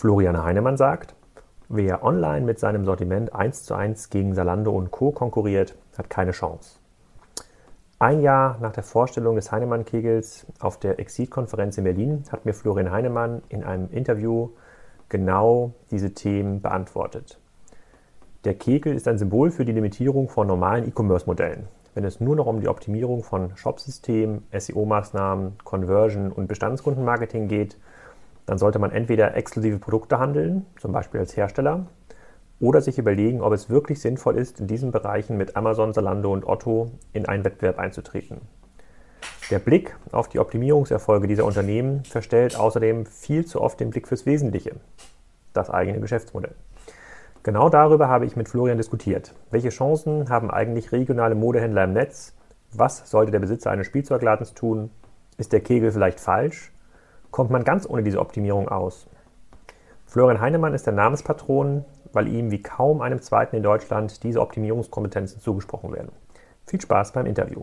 Florian Heinemann sagt, wer online mit seinem Sortiment 1 zu 1 gegen Salando und Co. konkurriert, hat keine Chance. Ein Jahr nach der Vorstellung des Heinemann-Kegels auf der Exit-Konferenz in Berlin hat mir Florian Heinemann in einem Interview genau diese Themen beantwortet. Der Kegel ist ein Symbol für die Limitierung von normalen E-Commerce-Modellen. Wenn es nur noch um die Optimierung von Shopsystemen, SEO-Maßnahmen, Conversion und Bestandskundenmarketing geht, dann sollte man entweder exklusive Produkte handeln, zum Beispiel als Hersteller, oder sich überlegen, ob es wirklich sinnvoll ist, in diesen Bereichen mit Amazon, Zalando und Otto in einen Wettbewerb einzutreten. Der Blick auf die Optimierungserfolge dieser Unternehmen verstellt außerdem viel zu oft den Blick fürs Wesentliche, das eigene Geschäftsmodell. Genau darüber habe ich mit Florian diskutiert. Welche Chancen haben eigentlich regionale Modehändler im Netz? Was sollte der Besitzer eines Spielzeugladens tun? Ist der Kegel vielleicht falsch? Kommt man ganz ohne diese Optimierung aus? Florian Heinemann ist der Namenspatron weil ihm wie kaum einem zweiten in Deutschland diese Optimierungskompetenzen zugesprochen werden. Viel Spaß beim Interview.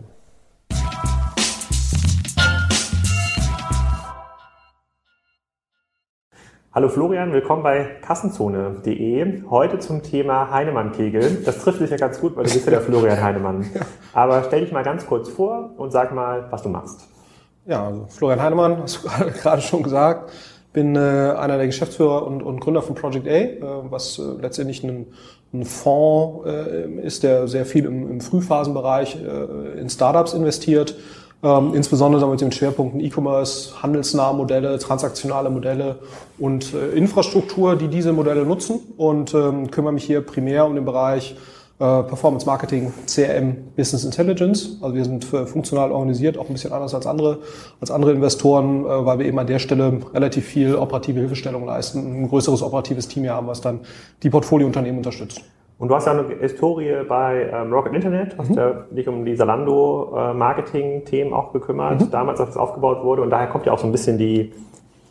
Hallo Florian, willkommen bei Kassenzone.de. Heute zum Thema Heinemann-Kegel. Das trifft dich ja ganz gut, weil du bist ja der Florian Heinemann. Aber stell dich mal ganz kurz vor und sag mal, was du machst. Ja, also Florian Heinemann, hast du gerade schon gesagt bin äh, einer der Geschäftsführer und, und Gründer von Project A, äh, was äh, letztendlich ein, ein Fonds äh, ist, der sehr viel im, im Frühphasenbereich äh, in Startups investiert. Ähm, insbesondere mit den Schwerpunkten E-Commerce, handelsnahe Modelle, transaktionale Modelle und äh, Infrastruktur, die diese Modelle nutzen und ähm, kümmere mich hier primär um den Bereich Performance Marketing, CRM, Business Intelligence. Also wir sind äh, funktional organisiert, auch ein bisschen anders als andere, als andere Investoren, äh, weil wir eben an der Stelle relativ viel operative Hilfestellung leisten, ein größeres operatives Team hier haben, was dann die Portfoliounternehmen unterstützt. Und du hast ja eine Historie bei ähm, Rocket Internet, hast mhm. ja dich um die Zalando-Marketing-Themen auch gekümmert, mhm. damals, als es aufgebaut wurde. Und daher kommt ja auch so ein bisschen die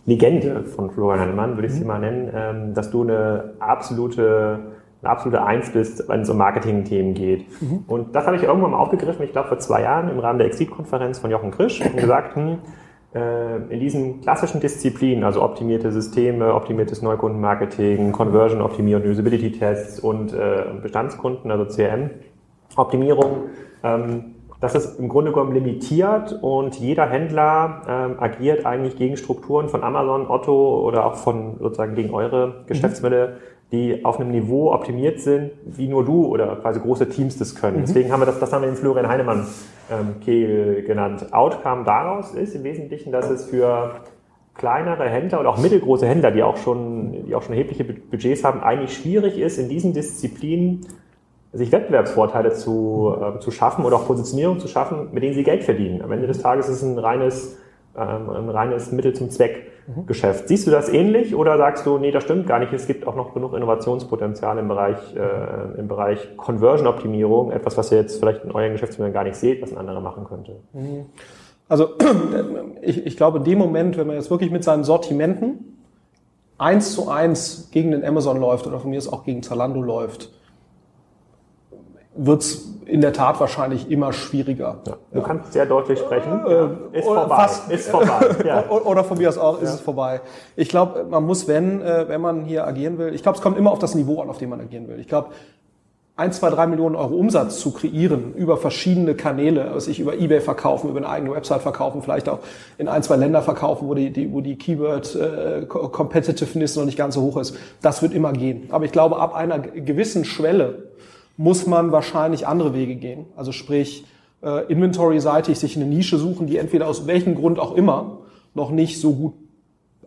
Legende von Florian Heinemann, würde ich mhm. sie mal nennen, ähm, dass du eine absolute eine absolute Eins bist, wenn es um Marketing-Themen geht. Mhm. Und das habe ich irgendwann mal aufgegriffen, ich glaube vor zwei Jahren im Rahmen der Exit-Konferenz von Jochen Krisch und gesagt, hm, äh, in diesen klassischen Disziplinen, also optimierte Systeme, optimiertes Neukundenmarketing, Conversion-Optimierung, Usability-Tests und äh, Bestandskunden, also CRM-Optimierung, ähm, das ist im Grunde genommen limitiert und jeder Händler ähm, agiert eigentlich gegen Strukturen von Amazon, Otto oder auch von sozusagen gegen eure mhm. Geschäftsmodelle, die auf einem Niveau optimiert sind, wie nur du oder quasi große Teams das können. Mhm. Deswegen haben wir das, das haben wir den Florian Heinemann ähm, Kegel genannt. Outcome daraus ist im Wesentlichen, dass es für kleinere Händler oder auch mittelgroße Händler, die auch schon, die auch schon erhebliche Budgets haben, eigentlich schwierig ist, in diesen Disziplinen sich Wettbewerbsvorteile zu, äh, zu schaffen oder auch Positionierung zu schaffen, mit denen sie Geld verdienen. Am Ende des Tages ist es ein reines, ähm, ein reines Mittel zum Zweck. Geschäft. Siehst du das ähnlich oder sagst du, nee, das stimmt gar nicht, es gibt auch noch genug Innovationspotenzial im Bereich, äh, im Bereich Conversion-Optimierung, etwas, was ihr jetzt vielleicht in euren Geschäftsmodellen gar nicht seht, was ein anderer machen könnte? Mhm. Also ich, ich glaube, in dem Moment, wenn man jetzt wirklich mit seinen Sortimenten eins zu eins gegen den Amazon läuft oder von mir ist auch gegen Zalando läuft, wird es in der Tat wahrscheinlich immer schwieriger. Ja. Du ja. kannst sehr deutlich sprechen. Äh, ist vorbei. Fast, ist vorbei. Ja. Oder von mir aus auch ist es vorbei. Ich glaube, man muss, wenn, äh, wenn man hier agieren will, ich glaube, es kommt immer auf das Niveau an, auf dem man agieren will. Ich glaube, ein, zwei, drei Millionen Euro Umsatz zu kreieren über verschiedene Kanäle, also ich über eBay verkaufen, über eine eigene Website verkaufen, vielleicht auch in ein, zwei Länder verkaufen, wo die, die, wo die Keyword äh, Competitiveness noch nicht ganz so hoch ist. Das wird immer gehen. Aber ich glaube, ab einer gewissen Schwelle muss man wahrscheinlich andere Wege gehen. Also sprich, äh, inventory-seitig sich eine Nische suchen, die entweder aus welchem Grund auch immer noch nicht so gut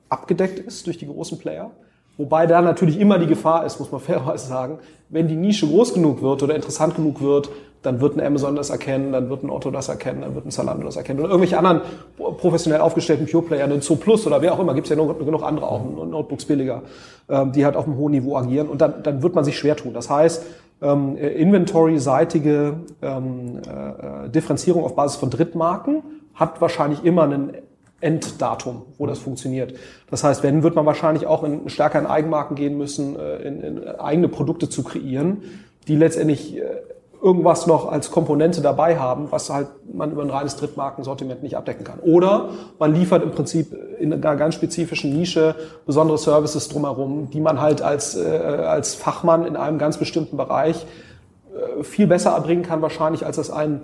abgedeckt ist durch die großen Player. Wobei da natürlich immer die Gefahr ist, muss man fairerweise sagen, wenn die Nische groß genug wird oder interessant genug wird, dann wird ein Amazon das erkennen, dann wird ein Otto das erkennen, dann wird ein Zalando das erkennen oder irgendwelche anderen professionell aufgestellten Pure Player, ein Plus oder wer auch immer, gibt es ja noch genug andere auch, Notebooks billiger, ähm, die halt auf einem hohen Niveau agieren und dann, dann wird man sich schwer tun. Das heißt, ähm, Inventory-seitige ähm, äh, Differenzierung auf Basis von Drittmarken hat wahrscheinlich immer einen Enddatum, wo das funktioniert. Das heißt, wenn, wird man wahrscheinlich auch in, stärker in Eigenmarken gehen müssen, äh, in, in eigene Produkte zu kreieren, die letztendlich äh, irgendwas noch als Komponente dabei haben, was halt man über ein reines Drittmarkensortiment nicht abdecken kann. Oder man liefert im Prinzip in einer ganz spezifischen Nische besondere Services drumherum, die man halt als, äh, als Fachmann in einem ganz bestimmten Bereich äh, viel besser erbringen kann wahrscheinlich, als das ein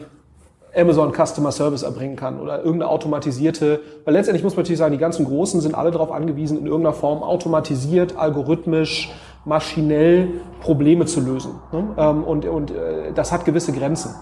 Amazon Customer Service erbringen kann oder irgendeine automatisierte, weil letztendlich muss man natürlich sagen, die ganzen Großen sind alle darauf angewiesen, in irgendeiner Form automatisiert, algorithmisch, maschinell Probleme zu lösen. Ne? Ähm, und, und äh, das hat gewisse Grenzen.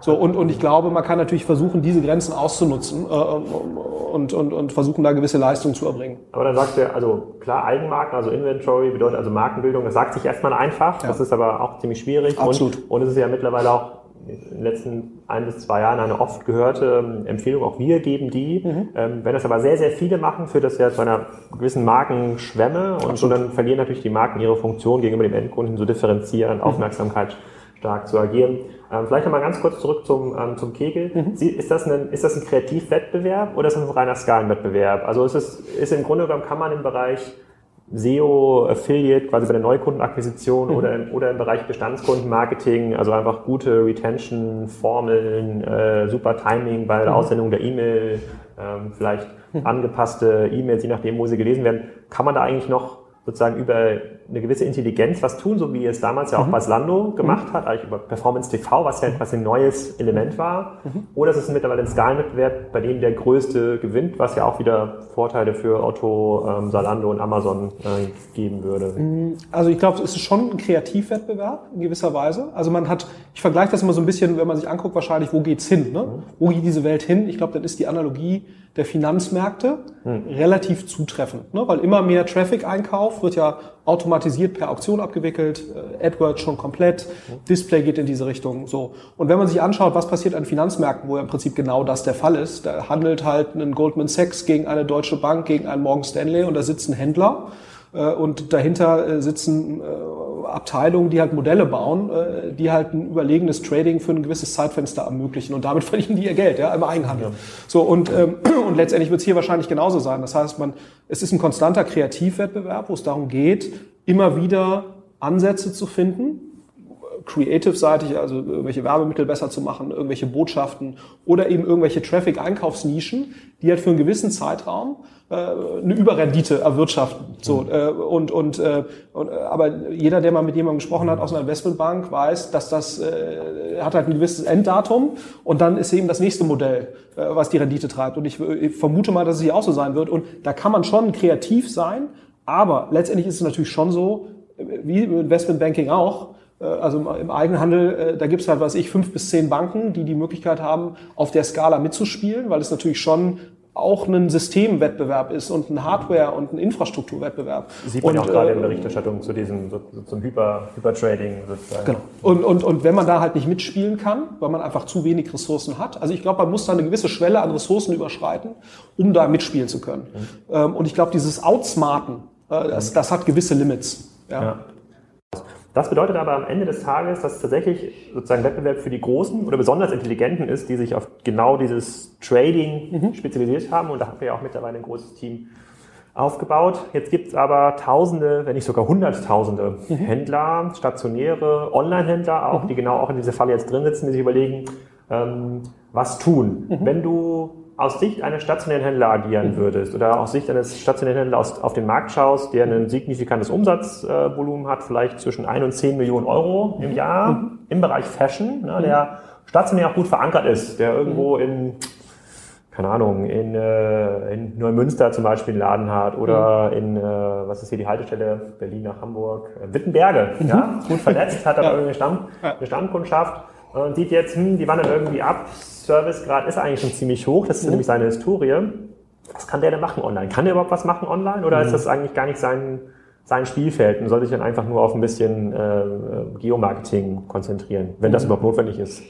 So, und, und ich glaube, man kann natürlich versuchen, diese Grenzen auszunutzen äh, und, und, und versuchen, da gewisse Leistungen zu erbringen. Aber dann sagt er, also klar, Eigenmarken, also Inventory bedeutet also Markenbildung, das sagt sich erstmal einfach, ja. das ist aber auch ziemlich schwierig. Absolut. Und, und es ist ja mittlerweile auch in den letzten ein bis zwei Jahren eine oft gehörte ähm, Empfehlung, auch wir geben die. Mhm. Ähm, wenn das aber sehr, sehr viele machen, führt das ja zu einer gewissen Markenschwemme und so dann verlieren natürlich die Marken ihre Funktion gegenüber dem Endkunden so differenzieren, mhm. Aufmerksamkeit stark zu agieren. Ähm, vielleicht nochmal ganz kurz zurück zum, ähm, zum Kegel. Mhm. Sie, ist, das ein, ist das ein Kreativwettbewerb oder ist das ein reiner Skalenwettbewerb? Also ist es, ist im Grunde genommen, kann man im Bereich SEO, Affiliate, quasi bei der Neukundenakquisition mhm. oder, im, oder im Bereich Bestandskundenmarketing, also einfach gute Retention-Formeln, äh, super Timing bei der mhm. Aussendung der E-Mail, ähm, vielleicht mhm. angepasste E-Mails, je nachdem, wo sie gelesen werden. Kann man da eigentlich noch sozusagen über eine gewisse Intelligenz was tun, so wie es damals ja auch mhm. Baslando gemacht mhm. hat, eigentlich über Performance TV, was ja quasi ein neues Element war. Mhm. Oder ist es mittlerweile ein Skalenwettbewerb, bei dem der Größte gewinnt, was ja auch wieder Vorteile für Otto, ähm, Salando und Amazon äh, geben würde? Mhm. Also ich glaube, es ist schon ein Kreativwettbewerb in gewisser Weise. Also man hat, ich vergleiche das immer so ein bisschen, wenn man sich anguckt, wahrscheinlich, wo geht's hin? Ne? Mhm. Wo geht diese Welt hin? Ich glaube, dann ist die Analogie der Finanzmärkte relativ zutreffend, ne? weil immer mehr Traffic-Einkauf wird ja automatisiert per Auktion abgewickelt, äh, AdWords schon komplett. Display geht in diese Richtung. So und wenn man sich anschaut, was passiert an Finanzmärkten, wo ja im Prinzip genau das der Fall ist, da handelt halt ein Goldman Sachs gegen eine Deutsche Bank, gegen einen Morgan Stanley und da sitzen Händler äh, und dahinter äh, sitzen äh, Abteilungen, die halt Modelle bauen, die halt ein überlegenes Trading für ein gewisses Zeitfenster ermöglichen und damit verdienen die ihr Geld, ja, im Eigenhandel. Ja. So und ähm, und letztendlich wird es hier wahrscheinlich genauso sein. Das heißt, man es ist ein konstanter Kreativwettbewerb, wo es darum geht, immer wieder Ansätze zu finden, creative-seitig, also irgendwelche Werbemittel besser zu machen, irgendwelche Botschaften oder eben irgendwelche Traffic-Einkaufsnischen, die halt für einen gewissen Zeitraum äh, eine Überrendite erwirtschaften. So mhm. äh, und und, äh, und aber jeder, der mal mit jemandem gesprochen hat aus einer Investmentbank, weiß, dass das äh, hat halt ein gewisses Enddatum und dann ist eben das nächste Modell, äh, was die Rendite treibt. Und ich, ich vermute mal, dass es hier auch so sein wird. Und da kann man schon kreativ sein, aber letztendlich ist es natürlich schon so, wie im Investmentbanking auch, äh, also im Eigenhandel, äh, da gibt es halt, was ich, fünf bis zehn Banken, die die Möglichkeit haben, auf der Skala mitzuspielen, weil es natürlich schon auch ein Systemwettbewerb ist und ein Hardware- und ein Infrastrukturwettbewerb. Sieht man und, ja auch gerade in der äh, Berichterstattung zu diesem so, so zum Hyper, Hypertrading sozusagen. Genau. Und, und, und wenn man da halt nicht mitspielen kann, weil man einfach zu wenig Ressourcen hat, also ich glaube, man muss da eine gewisse Schwelle an Ressourcen überschreiten, um da mitspielen zu können. Mhm. Und ich glaube, dieses Outsmarten, das, das hat gewisse Limits. Ja. ja. Das bedeutet aber am Ende des Tages, dass tatsächlich sozusagen Wettbewerb für die Großen oder besonders Intelligenten ist, die sich auf genau dieses Trading mhm. spezialisiert haben. Und da haben wir ja auch mittlerweile ein großes Team aufgebaut. Jetzt gibt es aber Tausende, wenn nicht sogar Hunderttausende mhm. Händler, stationäre Online-Händler auch, mhm. die genau auch in dieser Falle jetzt drin sitzen, die sich überlegen, ähm, was tun. Mhm. Wenn du aus Sicht eines stationären Händlers agieren mhm. würdest oder aus Sicht eines stationären Händlers auf den Markt schaust, der ein signifikantes Umsatzvolumen hat, vielleicht zwischen 1 und 10 Millionen Euro im Jahr mhm. im Bereich Fashion, ne, der stationär auch gut verankert ist, der irgendwo mhm. in keine Ahnung, in, äh, in Neumünster zum Beispiel einen Laden hat oder mhm. in, äh, was ist hier die Haltestelle, Berlin nach Hamburg, äh, Wittenberge, mhm. ja, gut verletzt, hat aber ja. eine, Stamm, eine Stammkundschaft und sieht jetzt, hm, die wandern irgendwie ab, Servicegrad ist eigentlich schon ziemlich hoch, das ist mhm. nämlich seine Historie. Was kann der denn machen online? Kann der überhaupt was machen online oder mhm. ist das eigentlich gar nicht sein, sein Spielfeld und soll sich dann einfach nur auf ein bisschen äh, Geomarketing konzentrieren, wenn das mhm. überhaupt notwendig ist?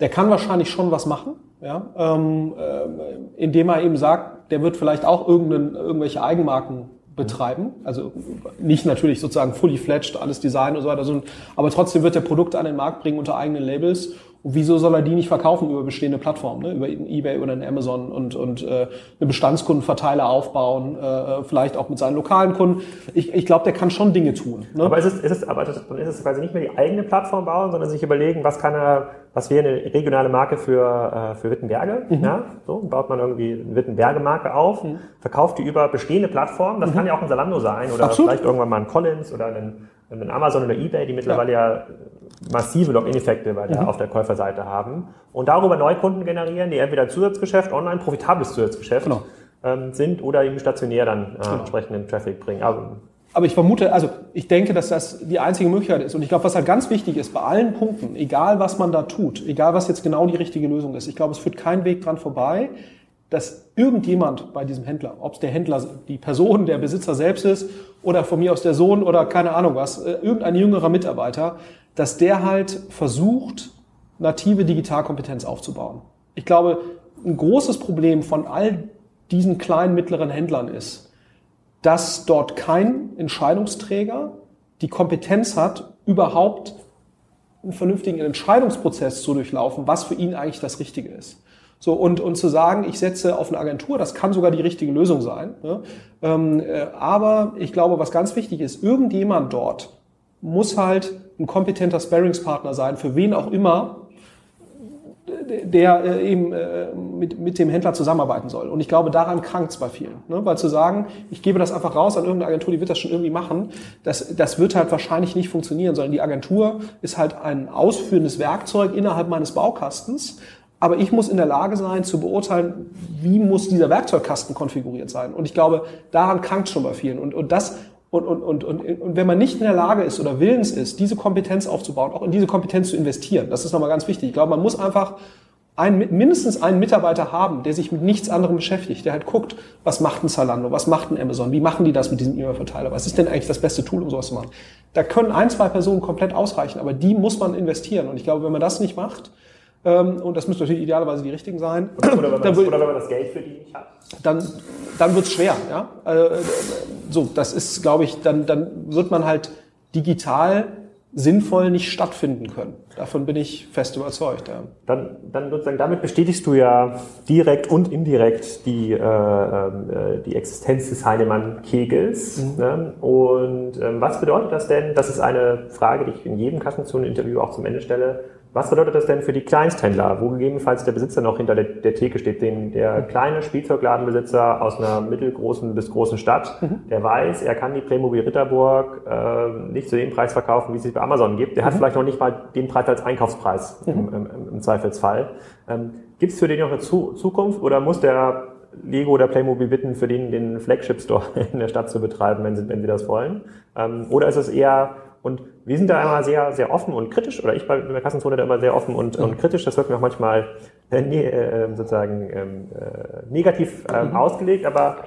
Der kann wahrscheinlich schon was machen, ja, ähm, äh, indem er eben sagt, der wird vielleicht auch irgendwelche Eigenmarken betreiben. Also nicht natürlich sozusagen fully fledged, alles Design und so weiter, sondern, aber trotzdem wird der Produkte an den Markt bringen unter eigenen Labels wieso soll er die nicht verkaufen über bestehende Plattformen, ne? über eBay oder Amazon und, und äh, eine Bestandskundenverteiler aufbauen, äh, vielleicht auch mit seinen lokalen Kunden. Ich, ich glaube, der kann schon Dinge tun. Ne? Aber, ist es, ist es, aber dann ist es quasi nicht mehr die eigene Plattform bauen, sondern sich überlegen, was kann er, was wäre eine regionale Marke für, äh, für Wittenberge. Mhm. Ja? So, baut man irgendwie eine Wittenberge-Marke auf, mhm. verkauft die über bestehende Plattformen. Das mhm. kann ja auch ein Salando sein oder Absolut. vielleicht irgendwann mal ein Collins oder ein, ein Amazon oder eBay, die mittlerweile ja, ja massive Login-Effekte mhm. auf der Käuferseite haben und darüber Neukunden generieren, die entweder Zusatzgeschäft, online profitables Zusatzgeschäft genau. ähm, sind oder eben stationär dann äh, genau. entsprechenden Traffic bringen. Aber, aber ich vermute, also ich denke, dass das die einzige Möglichkeit ist. Und ich glaube, was halt ganz wichtig ist bei allen Punkten, egal was man da tut, egal was jetzt genau die richtige Lösung ist, ich glaube, es führt kein Weg dran vorbei, dass irgendjemand bei diesem Händler, ob es der Händler, die Person, der Besitzer selbst ist oder von mir aus der Sohn oder keine Ahnung was, äh, irgendein jüngerer Mitarbeiter, dass der halt versucht, native Digitalkompetenz aufzubauen. Ich glaube, ein großes Problem von all diesen kleinen, mittleren Händlern ist, dass dort kein Entscheidungsträger die Kompetenz hat, überhaupt einen vernünftigen Entscheidungsprozess zu durchlaufen, was für ihn eigentlich das Richtige ist. So, und, und zu sagen, ich setze auf eine Agentur, das kann sogar die richtige Lösung sein. Ne? Ähm, äh, aber ich glaube, was ganz wichtig ist, irgendjemand dort muss halt ein kompetenter Sparringspartner sein, für wen auch immer, der äh, eben äh, mit, mit dem Händler zusammenarbeiten soll. Und ich glaube, daran krankt es bei vielen. Ne? Weil zu sagen, ich gebe das einfach raus an irgendeine Agentur, die wird das schon irgendwie machen, das, das wird halt wahrscheinlich nicht funktionieren, sondern die Agentur ist halt ein ausführendes Werkzeug innerhalb meines Baukastens. Aber ich muss in der Lage sein, zu beurteilen, wie muss dieser Werkzeugkasten konfiguriert sein. Und ich glaube, daran krankt schon bei vielen. Und, und das und, und, und, und, und wenn man nicht in der Lage ist oder willens ist, diese Kompetenz aufzubauen, auch in diese Kompetenz zu investieren, das ist nochmal ganz wichtig. Ich glaube, man muss einfach einen, mindestens einen Mitarbeiter haben, der sich mit nichts anderem beschäftigt, der halt guckt, was macht ein Zalando, was macht ein Amazon, wie machen die das mit diesem E-Mail-Verteiler, was ist denn eigentlich das beste Tool, um sowas zu machen. Da können ein, zwei Personen komplett ausreichen, aber die muss man investieren. Und ich glaube, wenn man das nicht macht, und das müssen natürlich idealerweise die richtigen sein. Oder wenn man, das, oder wenn man das Geld für die nicht hat. Dann, dann wird's schwer. Ja? Äh, so, das ist, glaube ich, dann, dann wird man halt digital sinnvoll nicht stattfinden können. Davon bin ich fest überzeugt. Ja. Dann, dann sozusagen damit bestätigst du ja direkt und indirekt die, äh, äh, die Existenz des Heinemann-Kegels. Mhm. Ne? Und ähm, was bedeutet das denn? Das ist eine Frage, die ich in jedem Kassenzone-Interview auch zum Ende stelle. Was bedeutet das denn für die Kleinsthändler, wo gegebenenfalls der Besitzer noch hinter der, der Theke steht, den, der kleine Spielzeugladenbesitzer aus einer mittelgroßen bis großen Stadt, mhm. der weiß, er kann die Playmobil Ritterburg äh, nicht zu dem Preis verkaufen, wie es sich bei Amazon gibt. Der mhm. hat vielleicht noch nicht mal den Preis als Einkaufspreis mhm. im, im, im, Zweifelsfall. Ähm, gibt es für den noch eine zu Zukunft oder muss der Lego oder Playmobil bitten, für den den Flagship Store in der Stadt zu betreiben, wenn sie, wenn sie das wollen? Ähm, oder ist es eher und wir sind da immer sehr, sehr offen und kritisch, oder ich bei der Kassenzone da immer sehr offen und, und kritisch. Das wird mir auch manchmal äh, ne, äh, sozusagen ähm, äh, negativ ähm, mhm. ausgelegt, aber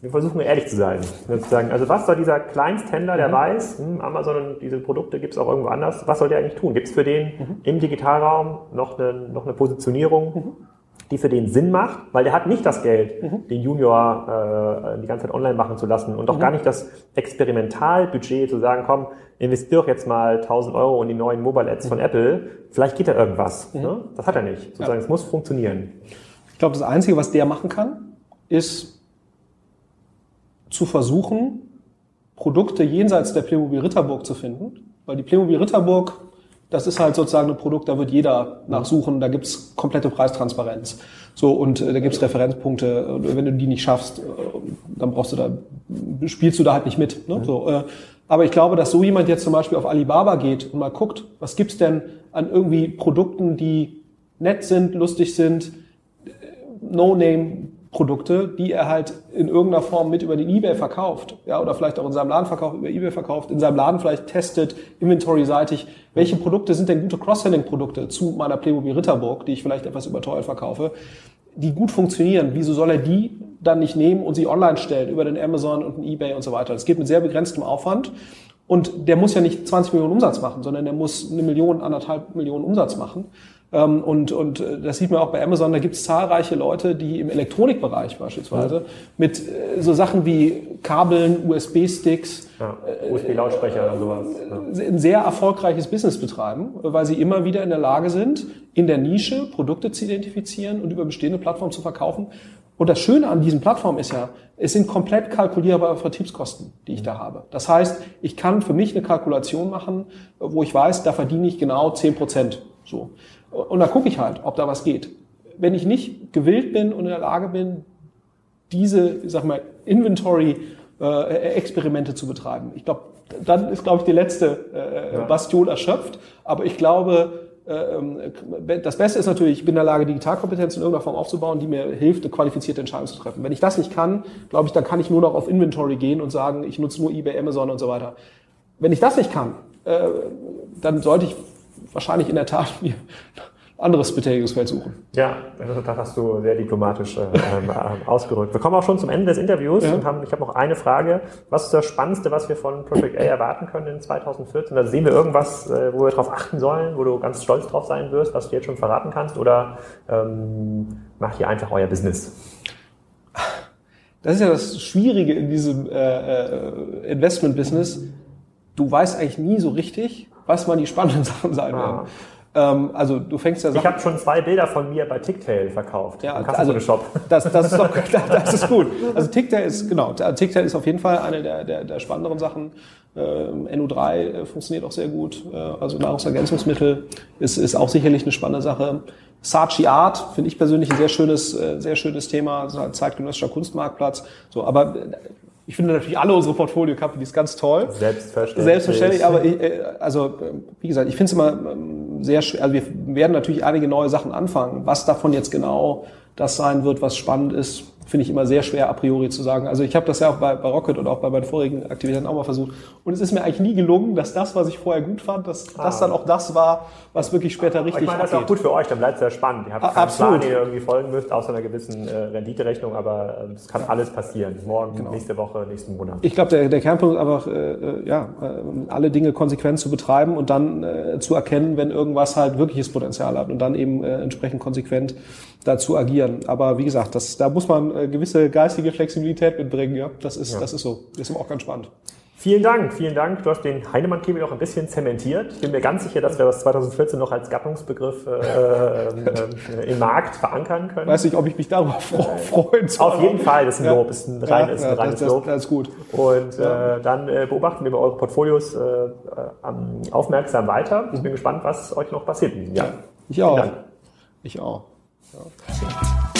wir versuchen ehrlich zu sein. Sozusagen. Also was soll dieser Kleinsthändler, der mhm. weiß, hm, Amazon und diese Produkte gibt es auch irgendwo anders, was soll der eigentlich tun? Gibt es für den mhm. im Digitalraum noch eine, noch eine Positionierung? Die für den Sinn macht, weil der hat nicht das Geld, mhm. den Junior äh, die ganze Zeit online machen zu lassen und auch mhm. gar nicht das Experimentalbudget zu sagen, komm, investier doch jetzt mal 1000 Euro in die neuen Mobile Ads mhm. von Apple, vielleicht geht da irgendwas. Mhm. Ne? Das hat er nicht. Sozusagen, ja. es muss funktionieren. Ich glaube, das Einzige, was der machen kann, ist zu versuchen, Produkte jenseits der Playmobil Ritterburg zu finden, weil die Playmobil Ritterburg das ist halt sozusagen ein Produkt, da wird jeder nachsuchen, da gibt's komplette Preistransparenz. So, und äh, da gibt's Referenzpunkte. Wenn du die nicht schaffst, äh, dann brauchst du da, spielst du da halt nicht mit. Ne? Mhm. So, äh, aber ich glaube, dass so jemand jetzt zum Beispiel auf Alibaba geht und mal guckt, was gibt's denn an irgendwie Produkten, die nett sind, lustig sind, äh, No-Name Produkte, die er halt in irgendeiner Form mit über den eBay verkauft, ja, oder vielleicht auch in seinem Laden verkauft, über eBay verkauft, in seinem Laden vielleicht testet, inventory-seitig, welche Produkte sind denn gute Cross-Selling-Produkte zu meiner Playmobil Ritterburg, die ich vielleicht etwas überteuert verkaufe, die gut funktionieren. Wieso soll er die dann nicht nehmen und sie online stellen über den Amazon und den eBay und so weiter? Das geht mit sehr begrenztem Aufwand. Und der muss ja nicht 20 Millionen Umsatz machen, sondern der muss eine Million, anderthalb Millionen Umsatz machen. Ähm, und, und äh, das sieht man auch bei Amazon, da gibt es zahlreiche Leute, die im Elektronikbereich beispielsweise mit äh, so Sachen wie Kabeln, USB-Sticks, ja, USB-Lautsprecher oder sowas. Ja. ein sehr erfolgreiches Business betreiben, weil sie immer wieder in der Lage sind, in der Nische Produkte zu identifizieren und über bestehende Plattformen zu verkaufen. Und das Schöne an diesen Plattformen ist ja, es sind komplett kalkulierbare Vertriebskosten, die ich da habe. Das heißt, ich kann für mich eine Kalkulation machen, wo ich weiß, da verdiene ich genau zehn Prozent. So. Und da gucke ich halt, ob da was geht. Wenn ich nicht gewillt bin und in der Lage bin, diese, ich sag mal, Inventory-Experimente äh, zu betreiben, ich glaube, dann ist, glaube ich, die letzte äh, Bastion erschöpft. Aber ich glaube, äh, das Beste ist natürlich, ich bin in der Lage, Digitalkompetenz in irgendeiner Form aufzubauen, die mir hilft, eine qualifizierte Entscheidung zu treffen. Wenn ich das nicht kann, glaube ich, dann kann ich nur noch auf Inventory gehen und sagen, ich nutze nur eBay, Amazon und so weiter. Wenn ich das nicht kann, äh, dann sollte ich wahrscheinlich in der Tat mir anderes Betätigungsfeld suchen. Ja, das hast du sehr diplomatisch äh, ähm, äh, ausgerückt. Wir kommen auch schon zum Ende des Interviews ja. und haben, ich habe noch eine Frage. Was ist das Spannendste, was wir von Project A erwarten können in 2014? Da sehen wir irgendwas, äh, wo wir darauf achten sollen, wo du ganz stolz drauf sein wirst, was du jetzt schon verraten kannst? Oder ähm, macht ihr einfach euer Business? Das ist ja das Schwierige in diesem äh, äh Investment-Business. Du weißt eigentlich nie so richtig, was mal die spannenden Sachen sein werden. Ah. Ähm, also du fängst ja Sachen. Ich habe schon zwei Bilder von mir bei Ticktail verkauft. Ja, also Shop. Das, das ist doch, das ist gut. Also Ticktail ist genau. Ticktail ist auf jeden Fall eine der, der, der spannenderen Sachen. Ähm, NU3 äh, funktioniert auch sehr gut. Äh, also Nahrungsergänzungsmittel ist, ist auch sicherlich eine spannende Sache. Saatchi Art finde ich persönlich ein sehr schönes, äh, sehr schönes Thema, zeitgenössischer Kunstmarktplatz. So, aber ich finde natürlich alle unsere Portfolio Companies ganz toll. Selbstverständlich. Selbstverständlich, aber ich, äh, also wie gesagt, ich finde es immer ähm, sehr schwer. Also wir werden natürlich einige neue Sachen anfangen. Was davon jetzt genau das sein wird, was spannend ist, finde ich immer sehr schwer a priori zu sagen. Also ich habe das ja auch bei, bei Rocket und auch bei meinen vorigen Aktivitäten auch mal versucht. Und es ist mir eigentlich nie gelungen, dass das, was ich vorher gut fand, dass ah. das dann auch das war, was wirklich später richtig Ich meine, das ist auch gut für euch, dann bleibt es ja spannend. Ihr habt keinen Absolut. Plan, den ihr irgendwie folgen müsst, außer einer gewissen äh, Renditerechnung, aber äh, es kann alles passieren. Morgen, genau. nächste Woche, nächsten Monat. Ich glaube, der, der Kernpunkt ist einfach, äh, ja, äh, alle Dinge konsequent zu betreiben und dann äh, zu erkennen, wenn irgendwas halt wirkliches Potenzial hat und dann eben äh, entsprechend konsequent dazu agieren. Aber wie gesagt, das, da muss man äh, gewisse geistige Flexibilität mitbringen. Ja, das ist, ja. das ist so. Das ist auch ganz spannend. Vielen Dank, vielen Dank. Du hast den Heinemann-Käfig noch ein bisschen zementiert. Ich bin mir ganz sicher, dass wir das 2014 noch als Gattungsbegriff äh, äh, im Markt verankern können. Weiß nicht, ob ich mich darüber freuen soll. Auf jeden Fall, das ist ein ja. Lob, ist ein, rein, ja, ist ein reines das, Lob. Das, ist gut. Und äh, dann äh, beobachten wir eure Portfolios äh, aufmerksam weiter. Ich bin gespannt, was euch noch passiert in diesem Jahr. Ich auch. Ich auch. Ja.